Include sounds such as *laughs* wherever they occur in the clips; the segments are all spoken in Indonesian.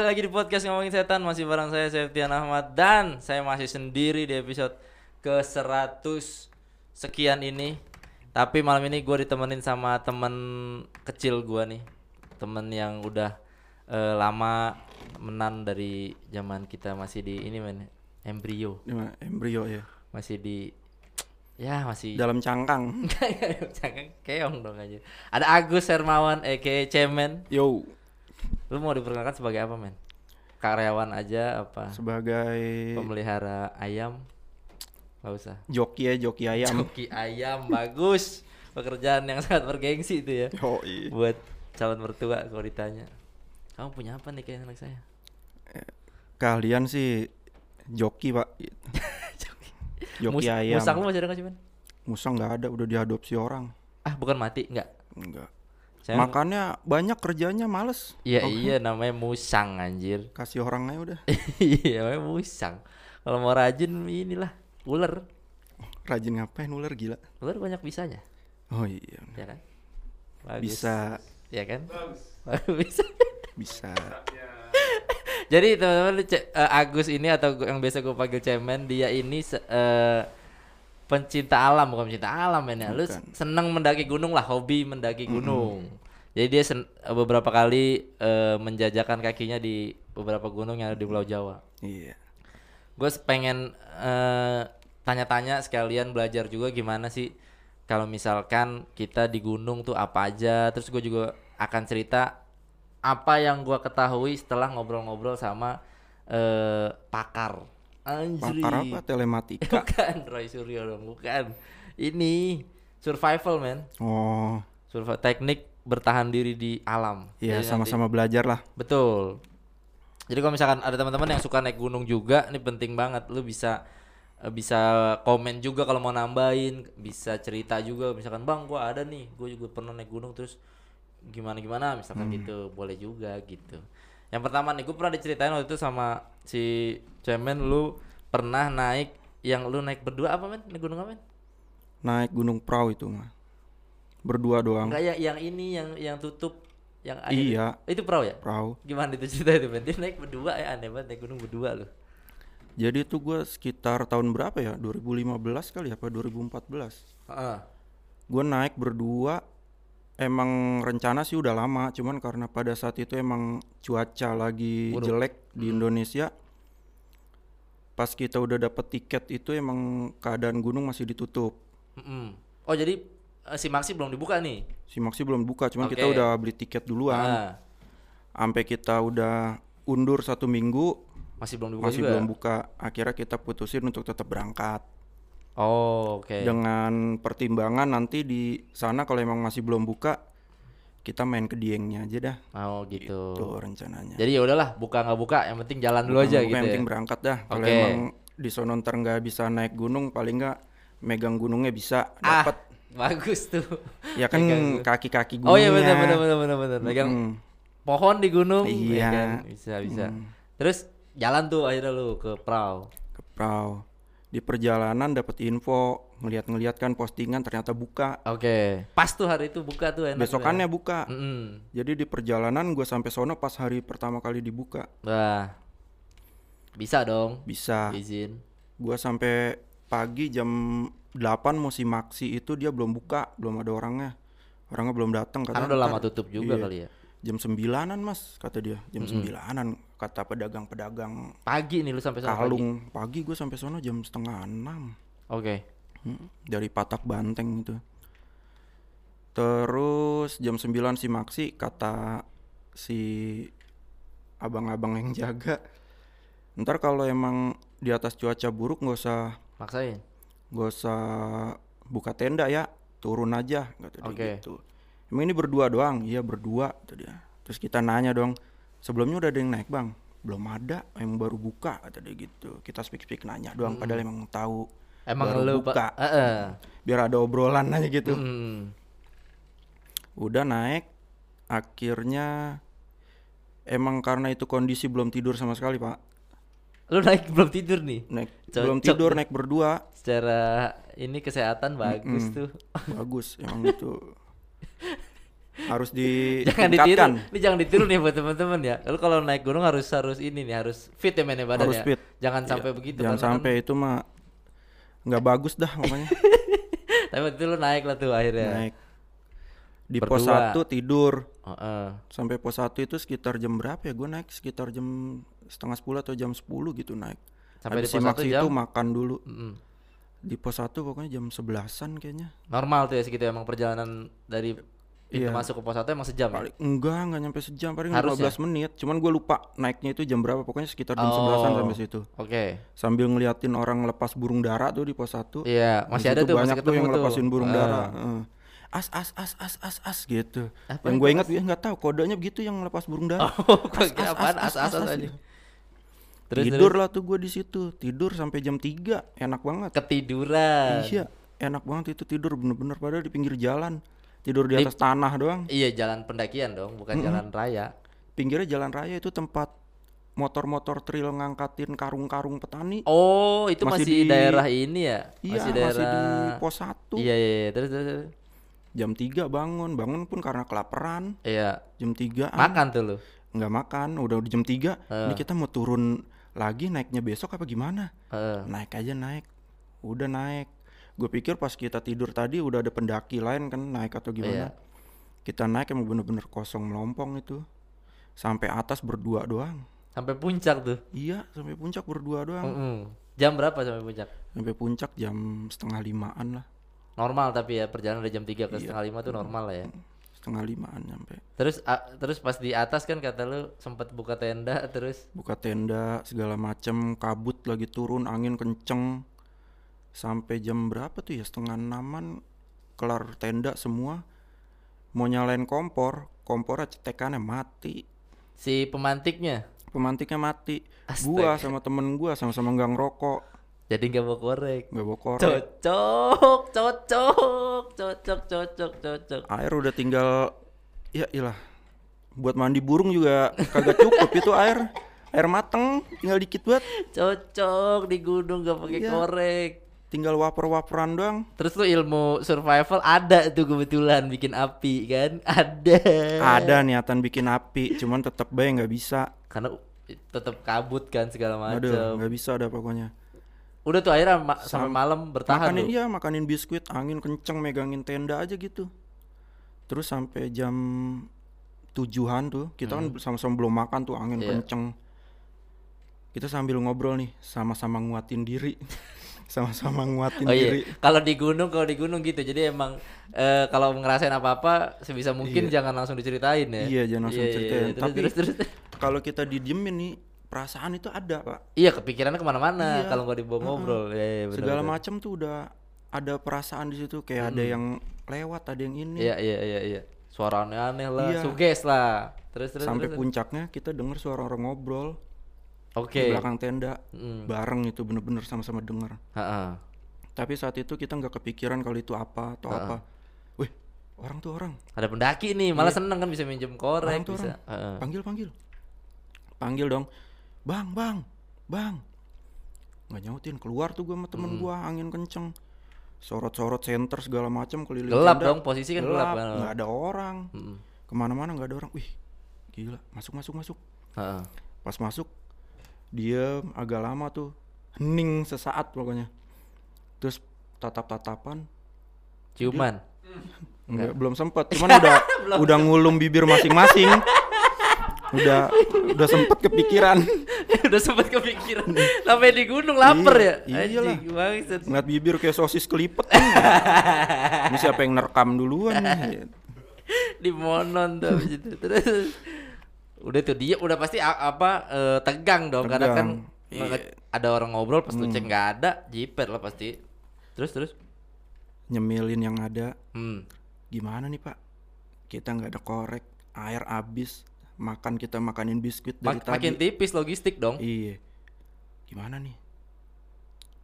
kembali lagi di podcast ngomongin setan masih bareng saya Septian Ahmad dan saya masih sendiri di episode ke 100 sekian ini. Tapi malam ini gue ditemenin sama temen kecil gue nih, temen yang udah eh, lama menan dari zaman kita masih di ini men embrio, Gimana? Embrio ya. masih di ya masih Dalam cangkang. *laughs* jangan keong dong aja. Ada Agus Hermawan aka Cemen. Yo, Lu mau diperkenalkan sebagai apa men? Karyawan aja apa? sebagai Pemelihara ayam? Gak usah. joki ya, joki ayam. Joki ayam bagus. Pekerjaan yang sangat bergengsi itu ya. Yo, Buat calon mertua kalau ditanya. Kamu punya apa nih kayak anak saya? Kalian sih joki, Pak. Joki. Joki Mus- ayam. Musang lu masih ada nggak sih? Musang nggak ada, udah diadopsi orang. Ah bukan mati nggak? Enggak. Saya Makannya banyak kerjanya males. Iya Oh, iya namanya musang anjir. *laughs* Kasih orang aja udah. Iya namanya musang. Kalau mau rajin inilah ular. Rajin ngapain ular gila. Ular banyak bisanya, Oh iya. ya kan? Bagus. Bisa Ya kan? *laughs* Bisa. bisa. Jadi teman-teman eh, Agus ini atau yang biasa gue panggil Cemen, dia ini eh, pencinta alam bukan pencinta alam ya. Lu Bukan. seneng mendaki gunung lah, hobi mendaki gunung. Jadi dia beberapa kali eh, menjajakan kakinya di beberapa gunung yang ada di Pulau Jawa. Iya. Gue pengen eh, tanya-tanya sekalian belajar juga gimana sih kalau misalkan kita di gunung tuh apa aja. Terus gue juga akan cerita apa yang gua ketahui setelah ngobrol-ngobrol sama eh, pakar. Anjri. Pakar apa? Telematika. *laughs* Bukan Roy Suryo dong, bukan. Ini survival man. Oh, Survival teknik bertahan diri di alam. iya nanti- sama-sama belajar lah. Betul. Jadi kalau misalkan ada teman-teman yang suka naik gunung juga, ini penting banget. Lu bisa eh, bisa komen juga kalau mau nambahin, bisa cerita juga. Misalkan bang, gua ada nih, gue juga pernah naik gunung terus gimana gimana, misalkan gitu, boleh juga gitu. Yang pertama nih, gue pernah diceritain waktu itu sama si Cemen, lu pernah naik yang lu naik berdua apa men? Naik gunung apa men? Naik gunung perahu itu mah. Berdua doang. Enggak ya, yang ini yang yang tutup, yang ada- Iya. Itu perahu ya? Perahu. Gimana itu cerita itu? Dia naik berdua ya aneh banget naik gunung berdua lu. Jadi itu gue sekitar tahun berapa ya? 2015 kali apa 2014? Heeh. Gue naik berdua. Emang rencana sih udah lama, cuman karena pada saat itu emang cuaca lagi Buruk. jelek di Indonesia. Pas kita udah dapet tiket itu emang keadaan gunung masih ditutup. Mm-mm. Oh jadi si Maxi belum dibuka nih? Si Maxi belum buka, cuman kita Oke. udah beli tiket duluan. Ah, Sampai kita udah undur satu minggu, masih belum dibuka masih juga. belum buka. Akhirnya kita putusin untuk tetap berangkat. Oh oke. dengan pertimbangan nanti di sana kalau emang masih belum buka kita main ke Diengnya aja dah Oh gitu. tuh rencananya Jadi ya udahlah buka nggak buka yang penting jalan dulu aja buka, gitu. yang ya. penting berangkat dah kalau Oke. emang di sono ntar nggak bisa naik gunung paling nggak megang gunungnya bisa Ah, dapat bagus tuh. ya kan kaki-kaki Oh gunungnya iya benar benar benar benar benar. Megang Mm. pohon di gunung. ya Iya. kan? Bisa bisa. Terus jalan tuh akhirnya lu ke perahu. ke perahu di perjalanan dapat info ngeliat-ngeliat kan postingan ternyata buka Oke. Pas tuh hari itu buka tuh enak. tuh ya. besokannya buka Mm-mm. jadi di perjalanan gue sampai sono pas hari pertama kali dibuka Wah. Bisa dong. bisa Izin. gua sampai pagi jam 8 mau si Maxi itu dia belum buka belum ada orangnya. Orangnya belum datang Kan kata udah lama "Ntar tutup juga iya, kali ya. jam sembilanan mas kata dia. Jam sembilanan kata pedagang-pedagang Pagi nih lu sampai sana pagi. kalung. Pagi, gue sampai sono jam setengah enam. Oke. Hmm, dari Patak Banteng itu. Terus jam 9 si Maxi kata si abang-abang yang jaga. Ntar kalau emang di atas cuaca buruk nggak usah Maksain. Gak usah buka tenda ya turun aja kata dia Oke. gitu. Emang ini berdua doang? Iya berdua kata dia. Terus kita nanya dong sebelumnya udah ada yang naik bang? Belum ada emang baru buka kata dia gitu. Kita speak speak nanya doang padahal emang tahu. Emang baru lu buka. Pak. Heeh. biar ada obrolan aja gitu. Hmm. udah naik akhirnya emang karena itu kondisi belum tidur sama sekali pak Lu naik belum tidur nih. naik Cocok. belum tidur naik berdua. Secara ini kesehatan bagus tuh. bagus emang itu. *laughs* Harus jangan ditiru. ini jangan ditiru nih buat teman-teman ya. Lu kalau naik gunung harus harus ini nih harus fit ya mainnya badan Harus ya? fit. jangan Iya, sampai begitu jangan kan- sampai itu mah nggak bagus dah pokoknya. *laughs* Tapi itu lu naik lah tuh akhirnya. Naik. Di pos Berdua. 1 tidur. Heeh. sampai pos 1 itu sekitar jam berapa ya? Gue naik sekitar jam setengah 10 atau jam 10 gitu naik Sampai di Habis pos simak satu jam? makan dulu Mm-mm. di pos 1 pokoknya jam 11an kayaknya normal tuh ya segitu emang perjalanan dari pintu Iya. masuk ke pos satu emang sejam ya? paling enggak enggak nyampe sejam paling Harusnya. 15 menit cuman gue lupa naiknya itu jam berapa pokoknya sekitar jam 11an sampai situ oke sambil ngeliatin orang lepas burung dara tuh di pos 1 iya masih ada tuh banyak tuh yang tuh lepasin burung Ah. dara heeh. as as as as as as gitu Apa yang itu, gue ingat gue nggak tahu kodenya begitu yang lepas burung dara *laughs* oh gua kira apaan as as as aja terus tidur terus? lah tuh gue di situ. Tidur sampai jam 3 enak banget. Ketiduran. Iya enak banget itu tidur bener-bener padahal di pinggir jalan. Tidur di atas tanah doang. Iya jalan pendakian dong bukan jalan raya. Pinggirnya jalan raya itu tempat motor-motor trail ngangkatin karung-karung petani. Oh itu masih, Masih di- daerah ini ya? Iya masih masih, daerah di pos 1 iya iya iya. terus terus, terus. jam 3 bangun. Bangun pun karena kelaparan. Iya. Jam 3 makan tuh lu? Nggak makan. Udah di jam 3 ini kita mau turun lagi naiknya besok apa gimana? Heeh. naik aja naik. Udah naik. Gue pikir pas kita tidur tadi udah ada pendaki lain kan naik atau gimana? Iya. kita naik emang bener-bener kosong melompong itu. Sampai atas berdua doang. Sampai puncak tuh? Iya sampai puncak berdua doang. Mm-mm. jam berapa sampai puncak? Sampai puncak jam setengah limaan lah. Normal tapi ya perjalanan dari jam 3 Iya. ke setengah lima tuh normal lah ya setengah limaan nyampe. Terus a- terus pas di atas kan kata lu sempat buka tenda terus? Buka tenda segala macem kabut lagi turun angin kenceng. Sampai jam berapa tuh ya? Setengah enaman kelar tenda semua. Mau nyalain kompor kompornya cetekannya mati. Si pemantiknya? Pemantiknya mati. Astaga. gua sama temen gua sama-sama nggak ngerokok jadi nggak mau korek. Nggak bawa korek. Cocok cocok cocok cocok cocok. Air udah tinggal ya ilah buat mandi burung juga kagak cukup itu air. Air mateng tinggal dikit buat. Cocok di gunung gak pakai Iya. korek. Tinggal waper-waperan doang. Terus tuh ilmu survival ada tuh kebetulan bikin api kan? Ada. Ada niatan bikin api cuman tetap baik nggak bisa. Karena tetap kabut kan segala macam nggak bisa ada pokoknya udah tuh akhirnya ma- sampai malam bertahan makanin lu iya makanin biskuit angin kenceng megangin tenda aja gitu terus sampai jam tujuhan tuh kita kan sama-sama belum makan tuh angin Hmm. Iya. kenceng kita sambil ngobrol nih sama-sama nguatin diri *laughs* sama-sama nguatin Oh diri iya, kalau di gunung kalau di gunung gitu. Jadi emang eh, kalau ngerasain apa-apa sebisa mungkin jangan langsung diceritain ya. Iya, jangan langsung Iya, iya, ceritain. iya. Terus, Tapi- terus, terus. kalau kita didiemin nih perasaan itu ada pak Iya, kepikirannya ke mana-mana Iya. kalau nggak dibawa ngobrol. Iya, iya, bener, segala macam tuh udah ada perasaan di situ kayak ada yang lewat ada yang ini Iya, iya, iya, iya. Suara aneh-aneh lah, Iya. suges lah. Terus, terus, sampai terus. puncaknya kita denger suara orang ngobrol Oke. di belakang tenda Mm. bareng itu bener-bener sama-sama denger Ha-ha. tapi saat itu kita nggak kepikiran kalau itu apa atau apa wih orang tuh orang Ada pendaki nih, malah seneng kan bisa minjem korek, Orang tuh bisa. Ha-ha. panggil panggil panggil dong bang bang bang. Nggak nyautin keluar tuh gua sama temen gua angin kenceng. Sorot-sorot center segala macam keliling Gelap tenda. dong, posisi kan gelap kan. nggak ada orang. Mm-mm. ke mana-mana nggak ada orang. Wih gila masuk masuk masuk. Ha-ha. pas masuk dia agak lama tuh. Hening sesaat pokoknya. Terus tatap-tatapan. Ciuman. Enggak, belum sempet cuman udah *laughs* udah ngulum bibir masing-masing *laughs* udah udah sempet kepikiran *laughs* Udah sempet kepikiran. Sampai di gunung lapar ya. Iya, iyalah. Anjing, bangsat. ngeliat bibir kayak sosis kelipet *laughs* ini siapa yang nerekam duluan nih *laughs* di monon tuh. Terus udah tuh dia udah pasti apa eh, tegang dong karena kan Tegang. Iya. ada orang ngobrol pas lu cek nggak ada jiper lah pasti terus terus nyemilin yang ada hmm. gimana nih pak kita nggak ada korek air habis makan kita makanin biskuit dari Mak- tadi makin tipis logistik dong Iya. Gimana nih?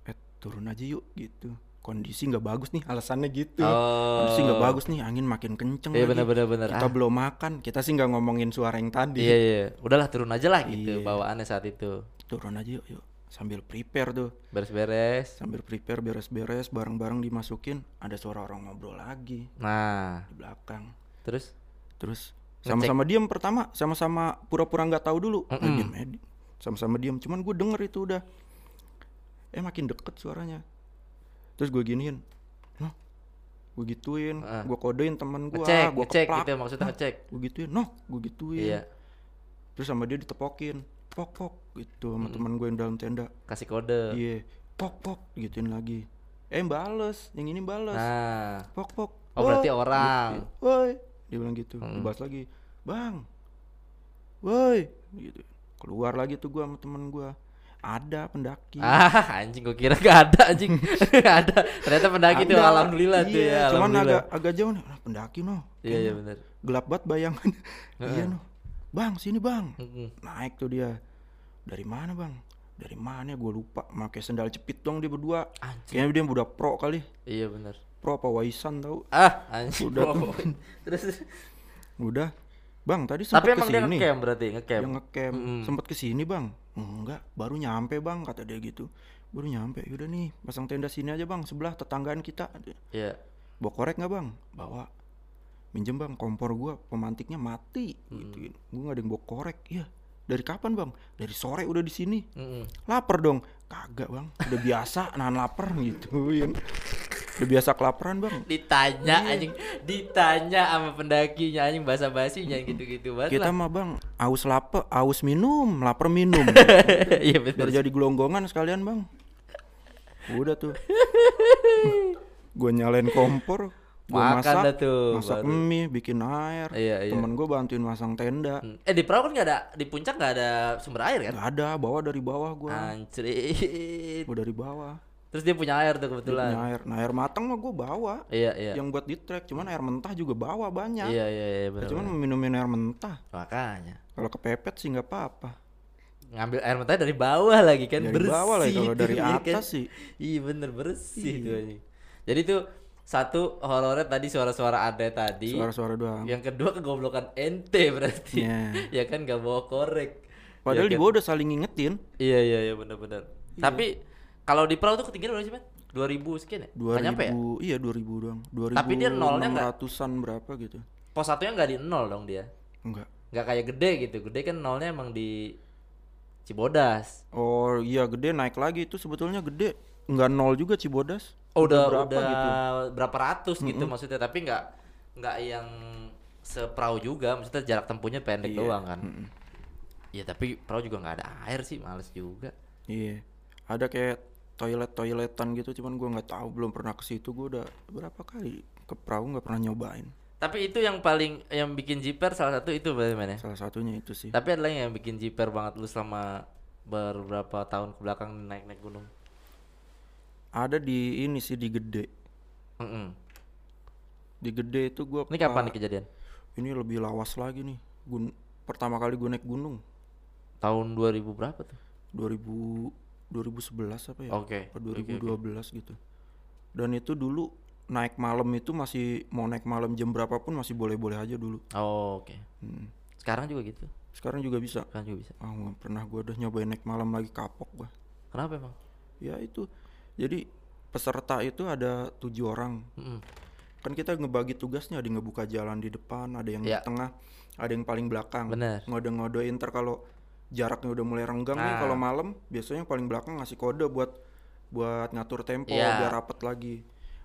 Eh, turun aja yuk gitu. Kondisi nggak bagus nih, alasannya gitu. Kondisi nggak oh bagus nih, angin makin kenceng iya bener bener bener Kita ah, belum makan, kita sih nggak ngomongin suara yang tadi. iya iya udahlah turun aja lah gitu Iya. bawaannya saat itu Turun aja yuk, yuk. Sambil prepare tuh, beres-beres sambil prepare beres-beres, barang-barang dimasukin, ada suara orang ngobrol lagi nah di belakang. terus terus sama-sama diem pertama sama-sama pura-pura nggak tahu dulu. Nah, Mm-mm. diem di- sama-sama diem cuman gue denger itu udah. Eh makin deket suaranya. Terus gue giniin noh gue gituin Heeh. gue kodein temen gue ngecek gue ngecek keplak gitu ya, maksudnya ngecek. gue gituin noh gue gituin. Iya. Terus sama dia ditepokin pok pok gitu sama teman gue yang dalam tenda. Kasih kode. Iya pok pok gituin lagi. Eh bales yang ini bales. Nah. Pok pok. Oh, berarti Woi, orang. gitu. woi dia bilang gitu. Mm. Gua balas lagi bang woi gitu. Keluar lagi tuh gua sama temen gua. Ada pendaki. Ah anjing gua kira gak ada anjing. *laughs* Ada. Ternyata pendaki tuh Ada. alhamdulillah tuh Iya, ya cuman alhamdulillah. agak agak jauh nih. Ah, pendaki no iya iya benar gelap banget bayangan. *laughs* Iya no bang sini bang. Naik tuh dia. Dari mana bang? Dari mana gue lupa. Pakai sendal cepit dong dia berdua. Anjing. Kayaknya dia udah pro kali. Iya benar pro apa waisan tau? Ah anjing. Udah tuh. terus? Udah. Bang tadi tapi sempet emang dia ke sini. ngecamp berarti ngecamp? Yang ngecamp. Mm-mm. sempet ke sini bang. Enggak baru nyampe bang kata dia gitu. Baru nyampe. Yaudah nih pasang tenda sini aja bang sebelah tetanggaan kita. Iya. Bawa korek nggak bang? Bawa. Minjem bang kompor gua pemantiknya mati. Gitu gua nggak ada yang bawa korek. Iya. Dari kapan bang? Dari sore udah di sini. Mm-mm. lapar dong. Kagak bang. Udah biasa *laughs* nahan lapar gitu udah biasa kelaparan bang. Ditanya Iya. anjing. Ditanya sama pendakinya anjing bahasa basinya gitu-gitu. Banget kita mah bang aus lapar aus minum lapar minum. *laughs* Iya benar biar jadi gelonggongan sekalian bang. Udah tuh. *laughs* Gue nyalain kompor gue Makan masak dah tuh, masak baru. mie bikin air. Iya, iya. temen gue bantuin masang tenda. Hmm. eh di perahu kan nggak ada di puncak nggak ada sumber air kan? Nggak ada bawa dari bawah gue Anjrit. gue dari bawah terus dia punya air tuh Dia kebetulan punya air. Nah air matang mah gue bawa. Iya iya. Yang buat di trek cuman air mentah juga bawa banyak. Iya iya iya benar cuman minumin air mentah. Makanya. Kalau kepepet sih nggak apa-apa. Ngambil air mentah dari bawah lagi kan Dari bersih bawah lagi, kalau dari iya *laughs* atas sih. iya bener bersih Iya. tuh anjing. jadi tuh satu horornya tadi suara-suara ada tadi. Suara-suara doang. Yang kedua kegoblokan ente berarti. Iya. *laughs* ya kan gak bawa korek. Padahal di Ya kan? bawah udah saling ngingetin. Iya iya iya bener-bener tapi kalau di perahu tuh ketinggian berapa sih man 2000 sekian ya? Nggak 2000 nyampe ya? iya 2000 doang. 2000 Tapi dia nolnya nggak? ratusan berapa gitu. Pos satunya nggak di nol dong dia? Enggak nggak kayak gede gitu. Gede kan nolnya emang di Cibodas. Oh iya gede naik lagi itu sebetulnya gede. Enggak nol juga Cibodas. Oh, udah berapa udah gitu? berapa ratus gitu maksudnya. Tapi nggak nggak yang seperahu juga. Maksudnya jarak tempuhnya pendek Iya. doang kan. Iya tapi perahu juga nggak ada air sih. Males juga. Iya. Ada kayak toilet toiletan gitu cuman gua nggak tahu belum pernah ke situ. Gua udah berapa kali ke perahu nggak pernah nyobain. Tapi itu yang paling yang bikin jiper salah satu itu berarti mana salah satunya itu sih. Tapi ada yang bikin jiper banget lu selama beberapa tahun ke belakang naik naik gunung? Ada di ini sih di gede. Mm-mm. di gede itu gua ini kapan pa- nih kejadian? Ini lebih lawas lagi nih. Gun pertama kali gue naik gunung. Tahun 2000 berapa tuh? 2000 2011 apa ya? Oke, oke, 2012 gitu. Dan itu dulu naik malam itu masih mau naik malam jam berapapun masih boleh-boleh aja dulu. Oh, oke. Hmm. sekarang juga gitu? Sekarang juga bisa. Sekarang juga bisa. Ah nggak pernah gue udah nyobain naik malam lagi kapok gua. Kenapa emang? Ya itu. Jadi peserta itu ada tujuh orang. Mm-mm. kan kita ngebagi tugasnya ada yang ngebuka jalan di depan ada yang Iya. di tengah ada yang paling belakang. Bener. ngode-ngodein ntar kalau jaraknya udah mulai renggang nih Nah. kalau malam biasanya yang paling belakang ngasih kode buat buat ngatur tempo Iya. biar rapet lagi.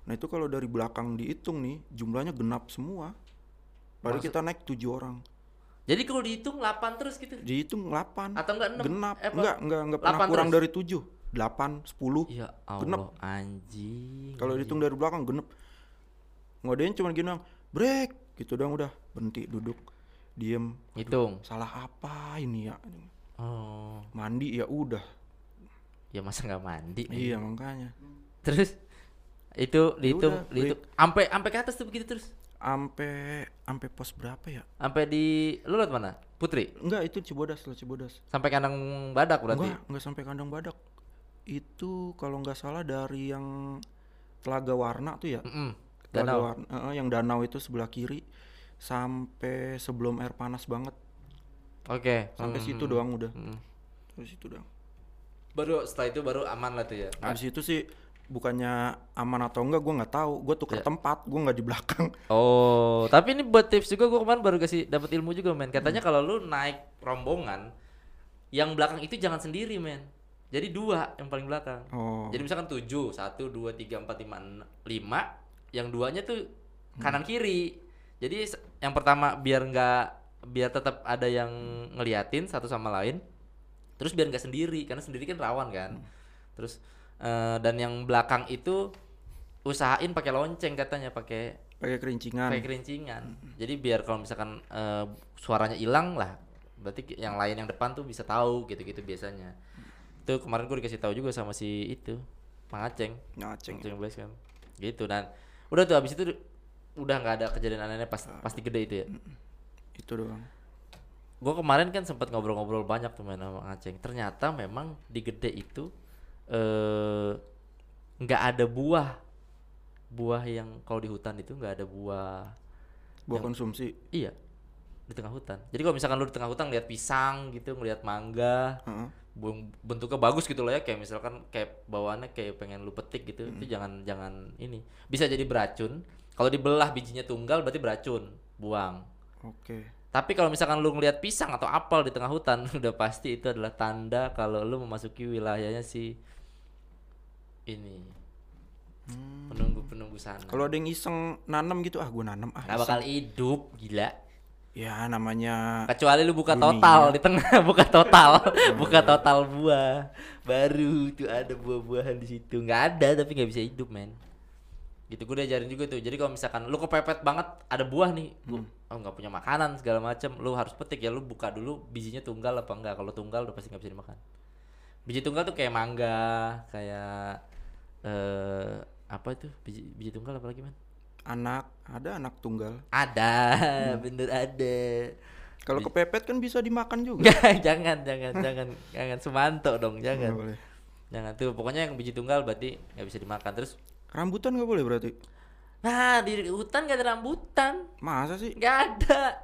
Nah itu kalau dari belakang dihitung nih jumlahnya genap semua. Baru Maksud- kita naik tujuh orang. Jadi kalau dihitung 8 terus gitu? Dihitung 8 atau enggak 6 genap. Eh, enggak enggak enggak pernah 8 kurang terus? dari 7 8 10 Iya Allah Genep. anjing. kalau dihitung dari belakang genep ngodein cuma gini doang break gitu doang udah berhenti duduk diem hitung. salah apa ini ya Oh, mandi ya udah ya masa nggak mandi? iya makanya Terus itu dihitung, udah, dihitung sampai sampai ke atas tuh begitu terus. ampe ampe pos berapa ya Sampai di lu lewat mana? Putri. enggak itu Cibodas lah Cibodas Sampai kandang badak berarti. enggak enggak sampai kandang badak itu kalau nggak salah dari yang Telaga Warna tuh ya Mm-mm. Telaga Danau. Warna eh, yang danau itu sebelah kiri sampai sebelum air panas banget Oke. sampai Mm, situ doang udah mm. sampai situ doang Baru setelah itu baru aman lah tuh ya. habis itu sih bukannya aman atau enggak gue nggak tahu gue tuker Iya. tempat gue nggak di belakang Oh, *laughs* tapi ini buat tips juga gue kemarin baru kasih dapat ilmu juga men. Katanya kalau lu naik rombongan, yang belakang itu jangan sendiri men. Jadi dua yang paling belakang. oh Jadi misalkan tujuh, satu, dua, tiga, empat, lima, lima, yang duanya tuh kanan kiri. Jadi s- yang pertama biar nggak biar tetap ada yang ngeliatin satu sama lain. Terus biar nggak sendiri, karena sendiri kan rawan kan. Terus eh, dan yang belakang itu usahain pakai lonceng katanya, pakai pakai kerincingan pakai kerincingan. Jadi biar kalau misalkan eh, suaranya hilang lah, berarti yang lain yang depan tuh bisa tahu gitu-gitu biasanya. Itu kemarin gue dikasih tahu juga sama si itu, Mang Aceng, Blaze kan. Gitu dan udah tuh habis itu udah nggak ada kejadian aneh-aneh pas pasti gede itu ya. itu doang Gue kemarin kan sempat ngobrol-ngobrol banyak tuh main sama Aceng. Ternyata memang di gede itu eh nggak ada buah buah yang kalau di hutan itu nggak ada buah buat Yang- konsumsi Iya di tengah hutan. Jadi kalau misalkan lu di tengah hutan ngeliat pisang gitu, ngeliat mangga, bung- bentuknya bagus gitu loh ya, kayak misalkan kayak bawaannya kayak pengen lu petik gitu, itu jangan jangan ini. Bisa jadi beracun. Kalau dibelah bijinya tunggal berarti beracun, buang. oke Tapi kalau misalkan lu ngeliat pisang atau apel di tengah hutan, *laughs* udah pasti itu adalah tanda kalau lu memasuki wilayahnya si ini penunggu penunggu sana. kalau ada yang iseng nanam gitu ah gue nanam ah nggak bakal hidup, gila. ya namanya kecuali lu buka Dunia. total di tengah *laughs* buka total buka total buah baru tuh ada buah-buahan di situ nggak ada tapi nggak bisa hidup men gitu gue diajarin juga tuh. Jadi kalau misalkan lu kepepet banget ada buah nih gua oh nggak punya makanan segala macam lu harus petik ya lu buka dulu bijinya tunggal apa enggak kalau tunggal udah pasti nggak bisa dimakan. Biji tunggal tuh kayak mangga kayak eh apa itu? Biji biji tunggal apa lagi man? Anak ada anak tunggal. Ada bener ada. Kalau kepepet kan bisa dimakan juga. *laughs* Jangan, jangan, jangan, jangan. Semanto dong, jangan, boleh. jangan tuh. Pokoknya yang biji tunggal berarti nggak bisa dimakan. Terus, rambutan nggak boleh berarti? Nah di hutan gak ada rambutan, masa sih? Nggak ada.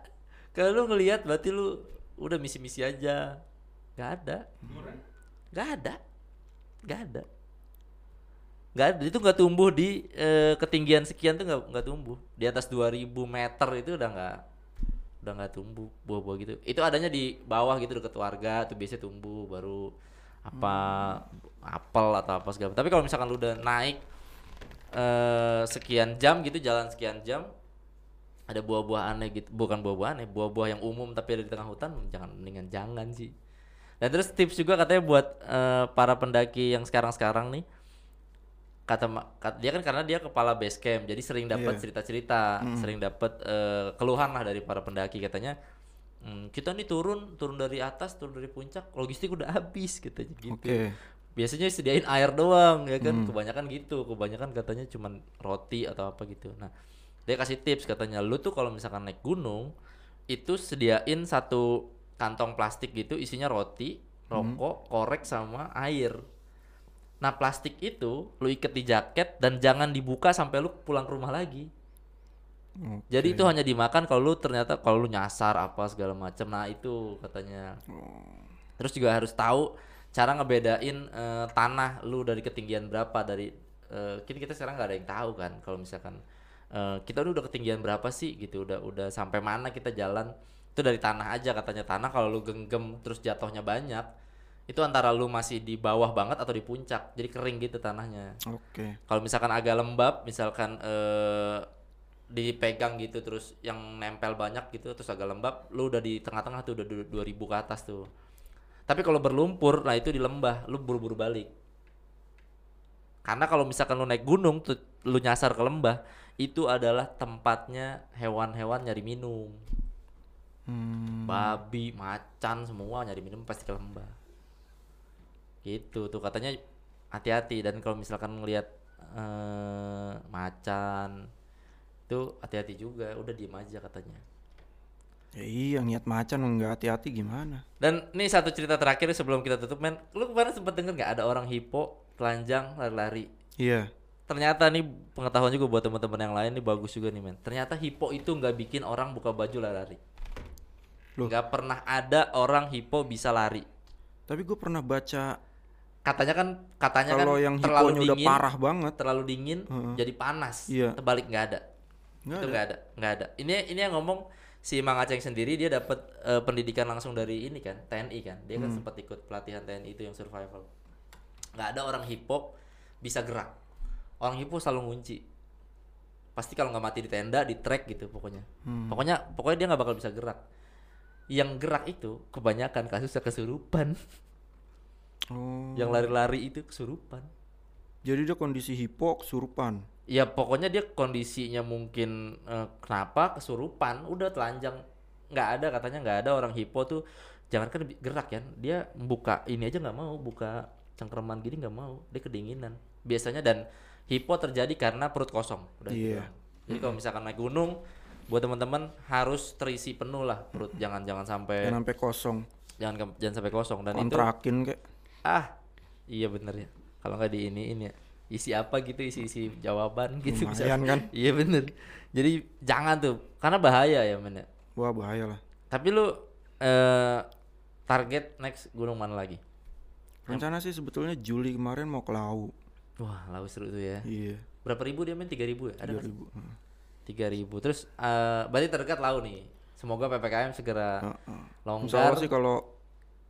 Kalau lu ngelihat berarti lu udah misi-misi aja, nggak ada, nggak ada, nggak ada, nggak ada. Itu nggak tumbuh di eh, ketinggian sekian tuh nggak nggak tumbuh. Di atas 2000 meter itu udah nggak udah nggak tumbuh buah-buah gitu. Itu adanya di bawah gitu deket warga tuh biasanya tumbuh baru apa apel atau apa segala tapi kalau misalkan lu udah naik eh sekian jam gitu jalan sekian jam ada buah-buah aneh gitu bukan buah-buah aneh buah-buah yang umum tapi ada di tengah hutan jangan mendingan jangan sih. Dan terus tips juga katanya buat eh, para pendaki yang sekarang-sekarang nih kata, ma- kat- dia kan karena dia kepala base camp jadi sering dapat Iya. cerita-cerita sering dapat eh, keluhan lah dari para pendaki katanya "Hmm, kita nih turun turun dari atas turun dari puncak logistik udah habis katanya gitu. Oke biasanya sediain air doang ya kan? Kebanyakan gitu. Kebanyakan katanya cuman roti atau apa gitu. Nah dia kasih tips. Katanya lu tuh kalau misalkan naik gunung itu sediain satu kantong plastik gitu isinya roti rokok korek sama air. Nah plastik itu lu ikat di jaket dan jangan dibuka sampai lu pulang ke rumah lagi. Oke. jadi itu hanya dimakan kalau lu ternyata kalau lu nyasar apa segala macam. Nah itu katanya. Terus juga harus tahu cara ngebedain eh, tanah lu dari ketinggian berapa dari eh, kita kita sekarang nggak ada yang tahu kan kalau misalkan eh, kita udah ketinggian berapa sih gitu udah udah sampai mana kita jalan itu dari tanah aja katanya. Tanah kalau lu genggam terus jatuhnya banyak itu antara lu masih di bawah banget atau di puncak jadi kering gitu tanahnya. Oke. Kalau misalkan agak lembab misalkan eh dipegang gitu terus yang nempel banyak gitu terus agak lembab lu udah di tengah-tengah tuh udah du- 2000 ke atas tuh tapi kalau berlumpur nah itu di lembah lu buru-buru balik. Karena kalau misalkan lu naik gunung tuh lu nyasar ke lembah itu adalah tempatnya hewan-hewan nyari minum. Hmm, babi macan semua nyari minum pasti ke lembah. Gitu tuh katanya hati-hati. Dan kalau misalkan ngelihat eh, macan itu hati-hati juga. Udah diem aja katanya ya iya niat macan nggak hati-hati gimana? Dan ini satu cerita terakhir sebelum kita tutup men. Lu kemarin sempat denger nggak ada orang hipo telanjang lari-lari? Iya. Ternyata nih pengetahuan juga buat teman-teman yang lain nih bagus juga nih men. Ternyata hipo itu nggak bikin orang buka baju lari-lari. Nggak pernah ada orang hipo bisa lari. Tapi gue pernah baca katanya kan katanya kan Kalau yang terlalu hiponya udah dingin parah banget, terlalu dingin Heeh. jadi panas Iya. terbalik nggak ada. Nggak ada. nggak ada nggak ada. Ini ini yang ngomong si Mang Aceng sendiri dia dapat eh, pendidikan langsung dari ini kan TNI kan dia Hmm. kan sempat ikut pelatihan TNI itu yang survival nggak ada orang hipo bisa gerak orang hipo selalu ngunci pasti kalau nggak mati di tenda di trek gitu pokoknya Hmm. pokoknya pokoknya dia nggak bakal bisa gerak yang gerak itu kebanyakan kasusnya kesurupan Oh. yang lari-lari itu kesurupan Jadi dia kondisi hipo kesurupan. Ya pokoknya dia kondisinya mungkin eh, kenapa kesurupan udah telanjang. Nggak ada katanya nggak ada orang hipo tuh. Jangankan bi- gerak ya dia buka ini aja nggak mau buka cengkeraman gini nggak mau dia kedinginan. Biasanya dan hipo terjadi karena perut kosong. Udah itu Iya. doang. jadi kalau misalkan naik gunung buat teman-teman harus terisi penuh lah perut. Jangan jangan sampai Jangan sampai kosong. jangan jangan sampai kosong. Dan itu Kontrakin kayak. ah iya bener ya. Kalau nggak di ini ini ya isi apa gitu isi isi jawaban gitu bisa Lumayan kan? iya bener jadi jangan tuh karena bahaya ya men ya. Wah bahaya lah. tapi lu eh target next gunung mana lagi Rencana sih sebetulnya Juli kemarin mau ke Lau. wah lalu seru tuh ya Iya. berapa ribu dia main tiga ribu ya ada sih? 2000. Heeh. tiga ribu terus eh berarti terdekat lau nih semoga ppkm segera Heeh. Insya longgar Allah sih kalau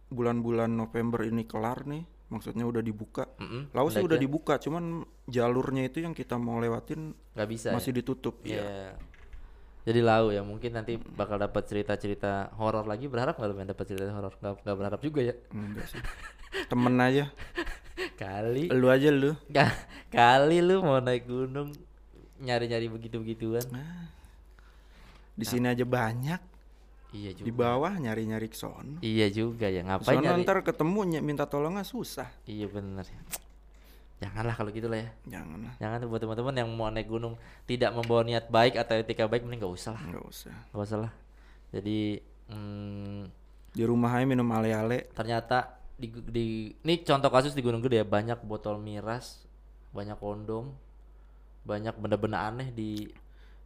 bulan-bulan November ini kelar nih, maksudnya udah dibuka. Mm-mm, Lau sih udah dibuka, cuman jalurnya itu yang kita mau lewatin nggak bisa masih ya? ditutup. Iya. Iya. Jadi lau ya mungkin nanti bakal dapat cerita-cerita horor lagi berharap nggak lu main dapat cerita horor nggak nggak berharap juga ya Enggak sih. Temen aja. *laughs* kali Lu aja lu. Ka- kali lu mau naik gunung nyari-nyari begitu-begituan Di sini aja banyak. Iya Di juga bawah nyari-nyari ke sono. iya juga ya ngapain Sono nyari ntar ketemu minta tolongnya susah. iya bener ya janganlah kalau gitu lah ya Jangan lah. jangan buat teman-teman yang mau naik gunung tidak membawa niat baik atau etika baik mending gak usah lah Enggak usah. gak usah lah jadi hmm, Di rumah aja minum ale-ale. ternyata di, di ini contoh kasus di Gunung Gede ya banyak botol miras banyak kondom banyak benda-benda aneh di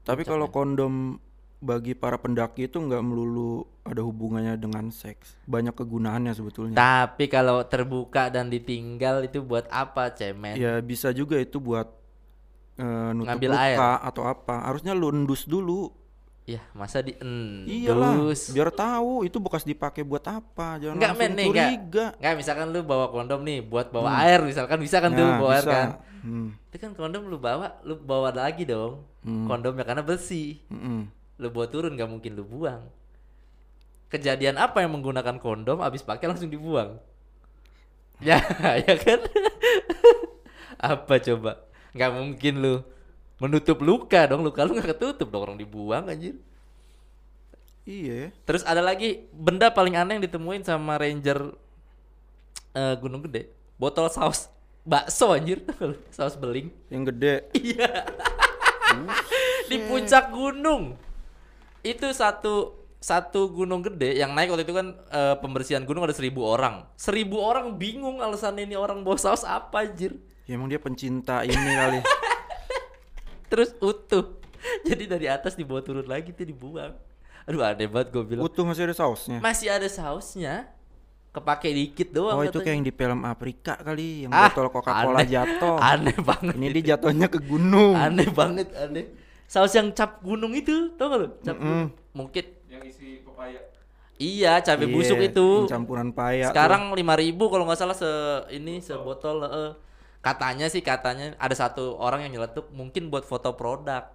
Tapi kalau kondom bagi para pendaki itu nggak melulu ada hubungannya dengan seks. Banyak kegunaannya sebetulnya. tapi kalau terbuka dan ditinggal itu buat apa cemen Ya bisa juga itu buat eh, nutup Ngambil luka air. atau apa. Harusnya lu endus dulu. Iya, masa di Iyalah, endus. biar tahu itu bekas dipakai buat apa. Jangan Enggak men nih, enggak. curiga. Enggak, misalkan lu bawa kondom nih buat bawa air misalkan bisa kan tuh Nah, bawa air bisa. kan. Hmm, Itu kan kondom lu bawa, lu bawa lagi dong. Hmm. Kondomnya karena bersih. mm-mm. Lu bawa turun gak mungkin lu buang. Kejadian apa yang menggunakan kondom habis pakai langsung dibuang? *laughs* Ya, ya kan? *laughs* apa coba? Nggak mungkin lu menutup luka dong, luka lu nggak ketutup dong orang dibuang anjir. Iya. Terus ada lagi benda paling aneh yang ditemuin sama ranger eh, Gunung Gede, botol saus bakso anjir, *laughs* saus beling. Yang gede. Iya. Di puncak gunung. Itu satu satu gunung gede yang naik waktu itu kan eh, pembersihan gunung ada seribu orang. Seribu orang bingung alasan ini orang bawa saus apa anjir. Ya emang dia pencinta ini kali. *laughs* Terus utuh. Jadi dari atas dibawa turun lagi tuh dibuang. Aduh aneh banget gue bilang. Utuh masih ada sausnya. Masih ada sausnya. Kepake dikit doang Oh itu katanya. kayak yang di film Afrika kali, yang Ah, botol Coca-Cola jatuh. *laughs* Aneh banget. Ini dia jatuhnya ke gunung. Aneh banget, aneh. Saus yang cap gunung itu, tau gak lu? Cap gunung. Mungkin yang isi pepaya iya cabai Iya, busuk itu. campuran paya. tuh. Sekarang lima ribu kalau nggak salah se ini sebotol. eh. Katanya sih katanya ada satu orang yang nyeletuk mungkin buat foto produk.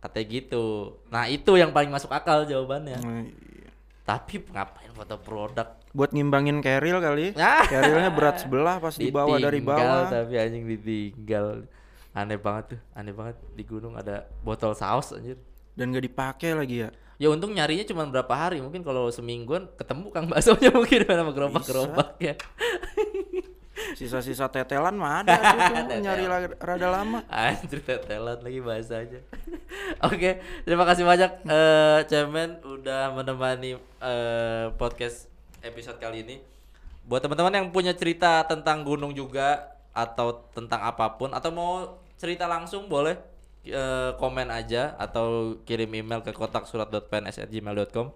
Katanya gitu. Nah itu yang paling masuk akal jawabannya. Nah, iya. Tapi ngapain foto produk? Buat ngimbangin keril kali. Ah. Kerilnya berat sebelah pas dibawa dari Ditinggal, bawah. Tapi anjing ditinggal. Aneh banget tuh, aneh banget di gunung ada botol saus anjir. Dan gak dipakai lagi ya. Ya untung nyarinya cuma berapa hari, mungkin kalau semingguan ketemu kang baksonya *laughs* mungkin sama gerobak-gerobak ya. *laughs* Sisa-sisa tetelan mah ada tuh, *laughs* nyari la- rada lama. Anjir tetelan lagi bahasanya. Oke, terima kasih banyak eh Cemen udah menemani eh podcast episode kali ini. Buat teman-teman yang punya cerita tentang gunung juga atau tentang apa pun atau mau cerita langsung boleh eh, komen aja atau kirim email ke kotak surat.pns@gmail.com.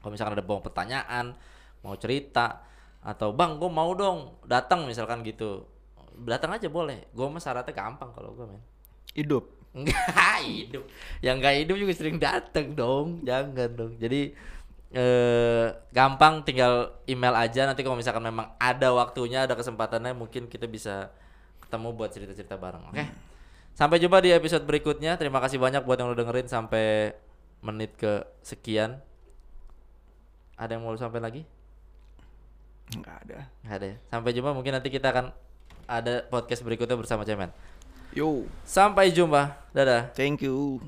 Kalau misalkan ada mau pertanyaan, mau cerita atau bang gue mau dong datang misalkan gitu datang aja boleh gue mah syaratnya gampang kalau gue men Hidup. Enggak *laughs* hidup. Yang enggak hidup juga sering datang dong. Jangan dong. Jadi eh gampang tinggal email aja nanti kalau misalkan memang ada waktunya, ada kesempatannya mungkin kita bisa ketemu buat cerita-cerita bareng. Oke. Sampai jumpa di episode berikutnya. Terima kasih banyak buat yang udah dengerin sampai menit ke sekian. Ada yang mau lu sampai lagi? Enggak ada. Nggak ada ya. Sampai jumpa mungkin nanti kita akan ada podcast berikutnya bersama Cemen. Yo, Sampai jumpa. Dadah. thank you.